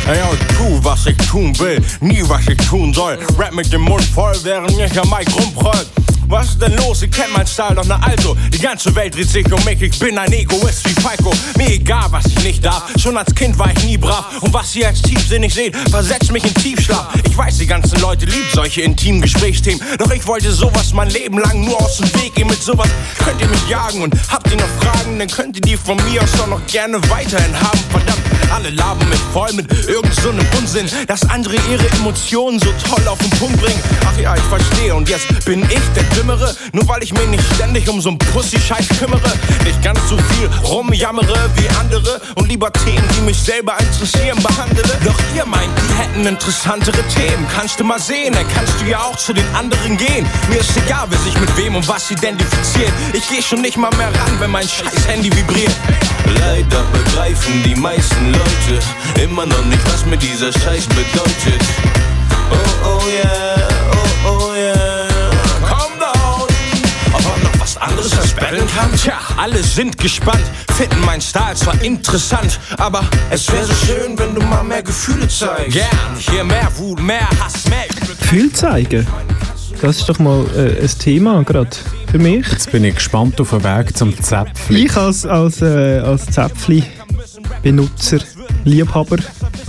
Ey, yo, tu, was ich tun will, nie was ich tun soll. Rap mit dem Mund voll, während ich am Mic rumprollt. Was ist denn los? Ich kenn mein Style doch na also. Die ganze Welt dreht sich um mich, ich bin ein Egoist wie Falco. Mir egal, was ich nicht darf. Schon als Kind war ich nie brav. Und was ihr als tiefsinnig seht, versetzt mich in Tiefschlaf. Ich weiß, die ganzen Leute lieben solche intimen Gesprächsthemen. Doch ich wollte sowas mein Leben lang nur aus dem Weg gehen. Mit sowas könnt ihr mich jagen. Und habt ihr noch Fragen, dann könnt ihr die von mir aus doch noch gerne weiterhin haben. Verdammt, alle labern mich voll mit irgend so Unsinn, dass andere ihre Emotionen so toll auf den Punkt bringen. Ach ja, ich verstehe und jetzt bin ich der Dümmere, nur weil ich mich nicht ständig um so einen Pussy-Scheiß kümmere. Nicht ganz so viel rumjammere wie andere und lieber Themen, die mich selber interessieren, behandle. Doch ihr meint, die hätten interessantere Themen. Kannst du mal sehen, dann kannst du ja auch zu den anderen gehen. Mir ist egal, wer sich mit wem und was identifiziert. Ich geh schon nicht mal mehr ran, wenn mein scheiß Handy vibriert. Leider begreifen die meisten Leute immer noch nicht, was mir dieser Scheiß bedeutet. Oh, oh yeah, anderes stellen kann? Tja, alle sind gespannt, finden mein Style zwar interessant, aber es wäre so schön, wenn du mal mehr Gefühle zeigst. Gern, hier mehr Wut, mehr Hass, mehr Gefühl zeigen. Das ist doch mal äh, ein Thema gerade für mich. Jetzt bin ich gespannt auf den Weg zum Zäpfli. Ich als, als, äh, als Zäpfli-Benutzer, Liebhaber,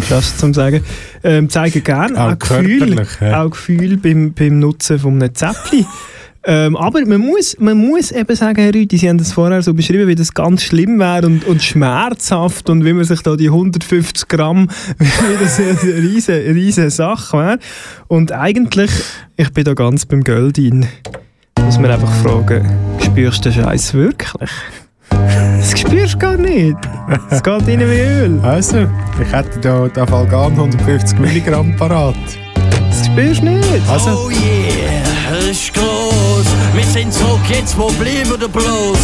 das zum sagen, ähm, zeige gerne Auch auch, Gefühl, ja. auch Gefühl beim, beim Nutzen von einem Zäpfli. Ähm, aber man muss, man muss eben sagen, Herr Rüthi, Sie haben das vorher so beschrieben, wie das ganz schlimm wäre und, und schmerzhaft und wie man sich da die 150 Gramm, (laughs) wie das eine riesen, riesen Sache wäre. Und eigentlich, ich bin da ganz beim Göldin, muss man einfach fragen, spürst du den Scheiß wirklich? Das spürst du gar nicht. Es geht rein wie Öl. Also, ich hätte da den Falgan 150 Milligramm parat. Das spürst du nicht. Also, Oh yeah, es ist groß. Wir sind zurück, jetzt wo bleiben wir bloß?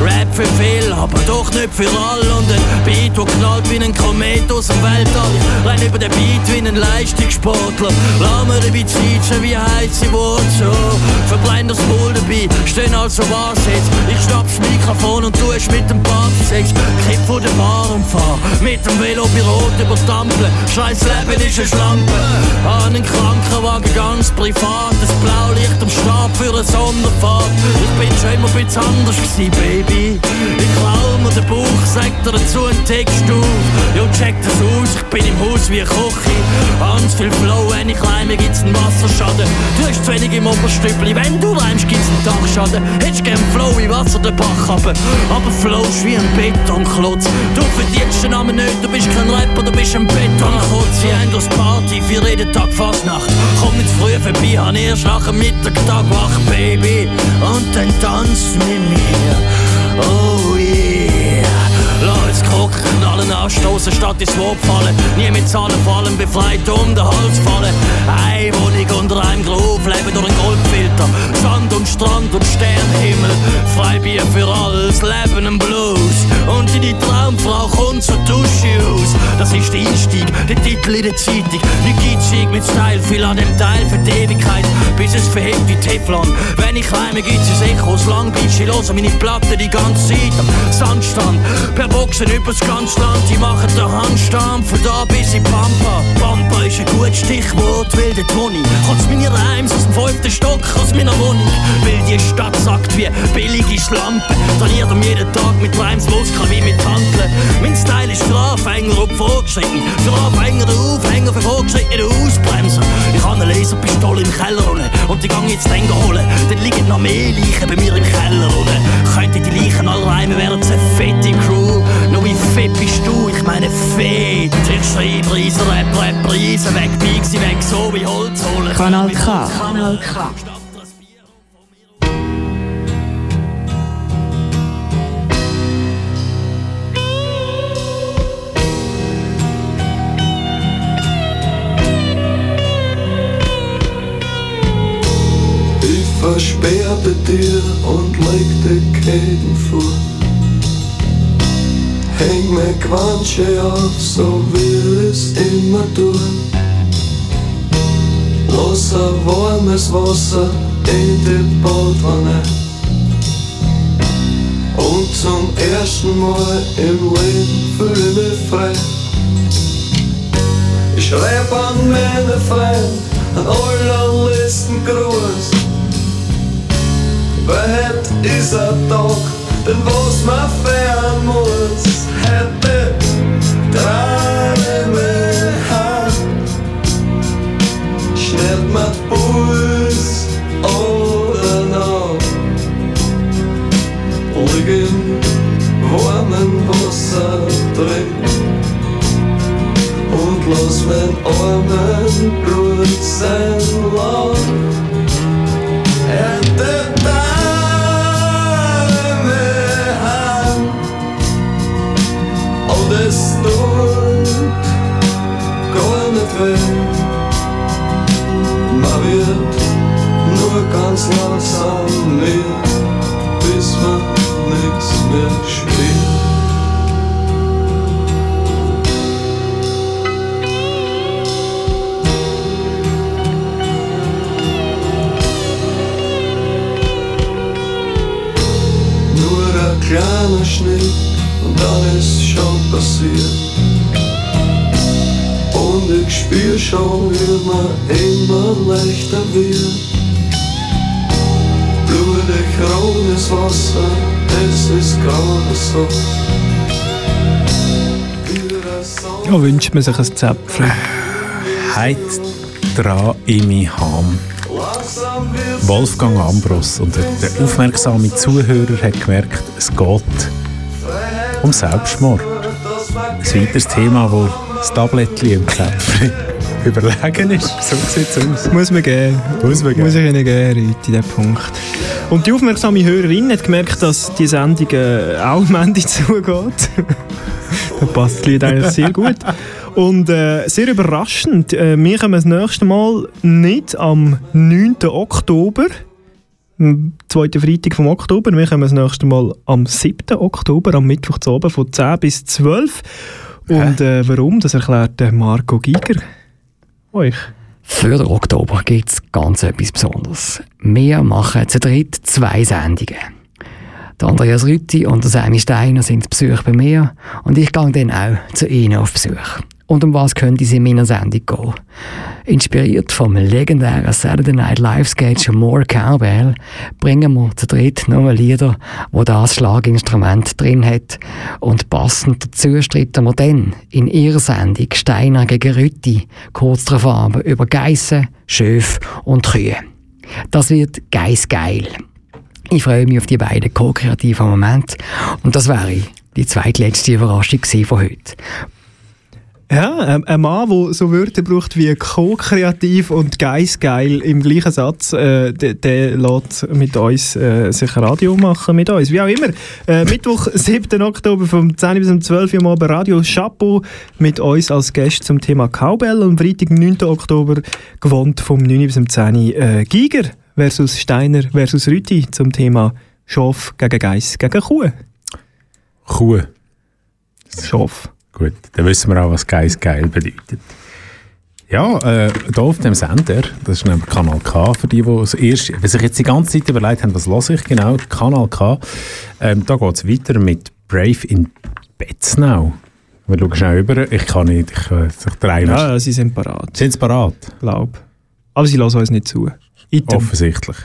Rap für viel, aber doch nicht für alle. Und ein Beat, der knallt wie ein Komet aus dem Weltall. Renn über den Beat wie ein Leistungssportler. Lass mir dabei Zeit, wie heiße so. Verbrenn das Maul dabei, stehen also was jetzt. Ich schnapp's Mikrofon und du es mit dem Partysex. Kipp vor der Bar und fahr mit dem Velo bei Rot über die. Scheiß Leben ist eine Schlampe. An einen Krankenwagen ganz privat. Das Blaulicht am Stab für eine Sonderfahrt. Ich bin schon immer ein bisschen anders gewesen, Baby. Ich klau mir den Bauch, sag dir dazu einen Text auf. Jo, check das aus, ich bin im Haus wie ein Kochi. Ganz viel Flow, wenn ich reime, gibt's einen Wasserschaden. Du hast zu wenig im Oberstübli, wenn du reimst, gibt's einen Dachschaden. Hättest gern Flow wie Wasser den Bach runter. Aber Flow ist wie ein Betonklotz. Du verdienst den Namen nicht, du bist kein Rapper, du bist ein Betonkotz. Sie haben das Party für jeden Tag Fastnacht. Komm zu früh vorbei, han erst nach dem Mittagtag wach, Baby. Und dann tanz mit mir. Oh yeah. Lass uns Krock knallen, anstoßen statt ins Wort fallen. Nie mit Zahlen fallen, befreit um den Hals fallen. Eine Wohnung unter einem Groove, leben durch einen Goldfilter. Sand und Strand und Sternenhimmel. Freibier für alles, Leben ein Blues. Und in die Traumfrau kommt zur Dusche aus. Das ist der Einstieg, der Titel in der Zeitung. Nicht Kitschig mit Style, viel an dem Teil für die Ewigkeit. Bis es verhebt wie Teflon. Wenn ich reime, gibt's ein Echo. Lang bleibst du los, meine Platte die ganze Zeit am Sandstand. Per Boxen übers ganze Land, die machen den Handstand. Von da bis in Pampa. Pampa ist ein gutes Stichwort, weil dort wohne ich. Meine Reims aus dem fünften Stock, aus meiner Wohnung. Weil die Stadt sagt wie billige Schlampe. Trainiert um jeden Tag mit Reimsmuskeln wie mit Handeln. Mein Style ist für Anfänger und Vorgeschrittene. Für Anfänger der Aufhänger, für Vorgeschrittene der Ausbremser. Ich habe eine Laserpistole im Keller unten und die gang jetzt dann holen. Dann liegen noch mehr Leichen bei mir im Keller unten. Könnte die Leichen alle reimen, wären es eine fette Crew. Fett bist du? Ich meine fett. Ich schreibe Riesen, Rap, Rap, Riesen, weg, bieg sie weg, so wie Holz holen. Kanal K. Kanal K. Ich versperr bei dir und leg dir Käden vor. Häng mir Quansche auf, so will es immer tun. Lass ein warmes Wasser in die Badwanne. Und zum ersten Mal im Leben fühle ich mich frei. Ich schreib an meine Freunde einen allerletzten Gruß. Weil heute ist ein Tag, den was man feiern muss. Trage mich heim. Schnellt die Puls oder noch. Im warmen Wasser drin. Und lass mein armen Blut sein Lauf. Hätte Dame fällt. Man wird nur ganz nass an mir, bis man nichts mehr spürt. Nur ein kleiner Schnitt und alles schon passiert. Und ich spür schon, wie mir immer leichter wird. Blutig rotes Wasser, es ist gerade so. Ja, wünscht man sich ein Zäpfchen. Heit dran in mein Ham. Wolfgang Ambros und der, aufmerksame Zuhörer hat gemerkt, es geht um Selbstmord. Ein weiteres Thema, wo das Tablettchen im Zäpfchen (laughs) überlegen ist. So sieht es aus. Muss man geben. Muss man geben. Muss ich ihnen geben, Leute, in diesem Punkt. Und die aufmerksame Hörerin hat gemerkt, dass die Sendung äh, auch am Ende (laughs) zugeht. da passt das Lied eigentlich sehr gut. Und äh, sehr überraschend, äh, wir kommen das nächste Mal nicht am 9. Oktober, am zweiten Freitag vom Oktober, wir kommen das nächste Mal am 7. Oktober, am Mittwoch zu oben von 10 bis 12. Und äh, warum, das erklärt der Marco Giger euch. Für den Oktober gibt es ganz etwas Besonderes. Wir machen zu dritt zwei Sendungen. Der Andreas Rütti und der Sammy Steiner sind zu Besuch bei mir und ich gehe dann auch zu ihnen auf Besuch. Und um was könnte es in meiner Sendung gehen? Inspiriert vom legendären Saturday Night Live Sketch More Cowbell bringen wir zu dritt noch Lieder, wo das Schlaginstrument drin hat. Und passend dazu streiten wir dann in ihrer Sendung Steiner gegen Rütti kurz darauf ab über Geissen, Schöf und Kühe. Das wird geisgeil. Ich freue mich auf die beiden ko-kreativen Momente und das wäre die zweitletzte Überraschung von heute. Ja, ein, ein Mann, der so Wörter braucht wie co-kreativ und geisgeil im gleichen Satz, äh, der, der lässt mit uns äh, sich Radio machen mit uns. Wie auch immer. Äh, Mittwoch, (laughs) 7. Oktober vom 10 bis um 12 Uhr am Abend Radio Chapeau mit uns als Gast zum Thema Cowbell und Freitag, 9. Oktober gewohnt vom 9 bis um 10 Uhr äh, Giger versus Steiner versus Rüti zum Thema Schaf gegen Geiss gegen Kuh. Kuh. Schaf. Gut, dann wissen wir auch, was Geist geil bedeutet. Ja, äh, hier auf dem Sender, das ist nämlich Kanal K, für die, die es erst, wenn sich jetzt die ganze Zeit überlegt haben, was höre ich genau, Kanal K, ähm, da geht es weiter mit Brave in Betznau. Wir schauen schnell über, ich kann nicht, ich äh, sich drei Ja, ja, sie sind parat. Sind sie parat? Glaub. Aber sie lassen uns nicht zu. Item. Offensichtlich.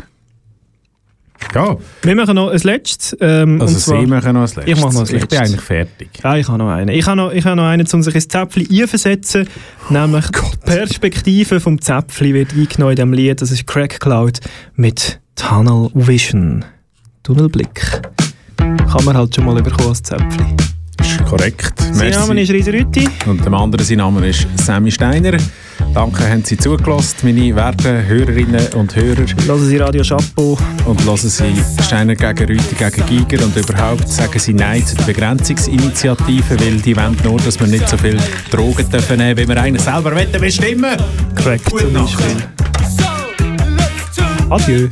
Ja. Wir machen noch ein letztes. Ähm, Also und zwar- Sie machen noch ein letztes. Ich mache noch ein Ich bin letztes. eigentlich fertig. Ja, ich habe noch einen. Ich habe noch, ich habe noch einen, um sich ins Zäpfchen einversetzen. Nämlich die Perspektive vom Zäpfchen wird eingenommen in diesem Lied. Das ist Crack Cloud mit Tunnel Vision. Tunnelblick. Kann man halt schon mal überkommen als Zäpfchen. Ist korrekt. Mein Name ist Rita Rüti. Und dem anderen sein Name ist Sammy Steiner. Danke, haben Sie zugelassen, meine werten Hörerinnen und Hörer. Lassen Sie Radio Chapeau. Und lassen Sie Steiner gegen Rüti gegen Giger. Und überhaupt sagen Sie Nein zu den Begrenzungsinitiativen, weil die wollen nur, dass wir nicht so viel Drogen dürfen nehmen, wie wir einen selber bestimmen Korrekt. Gute Nacht. Adieu.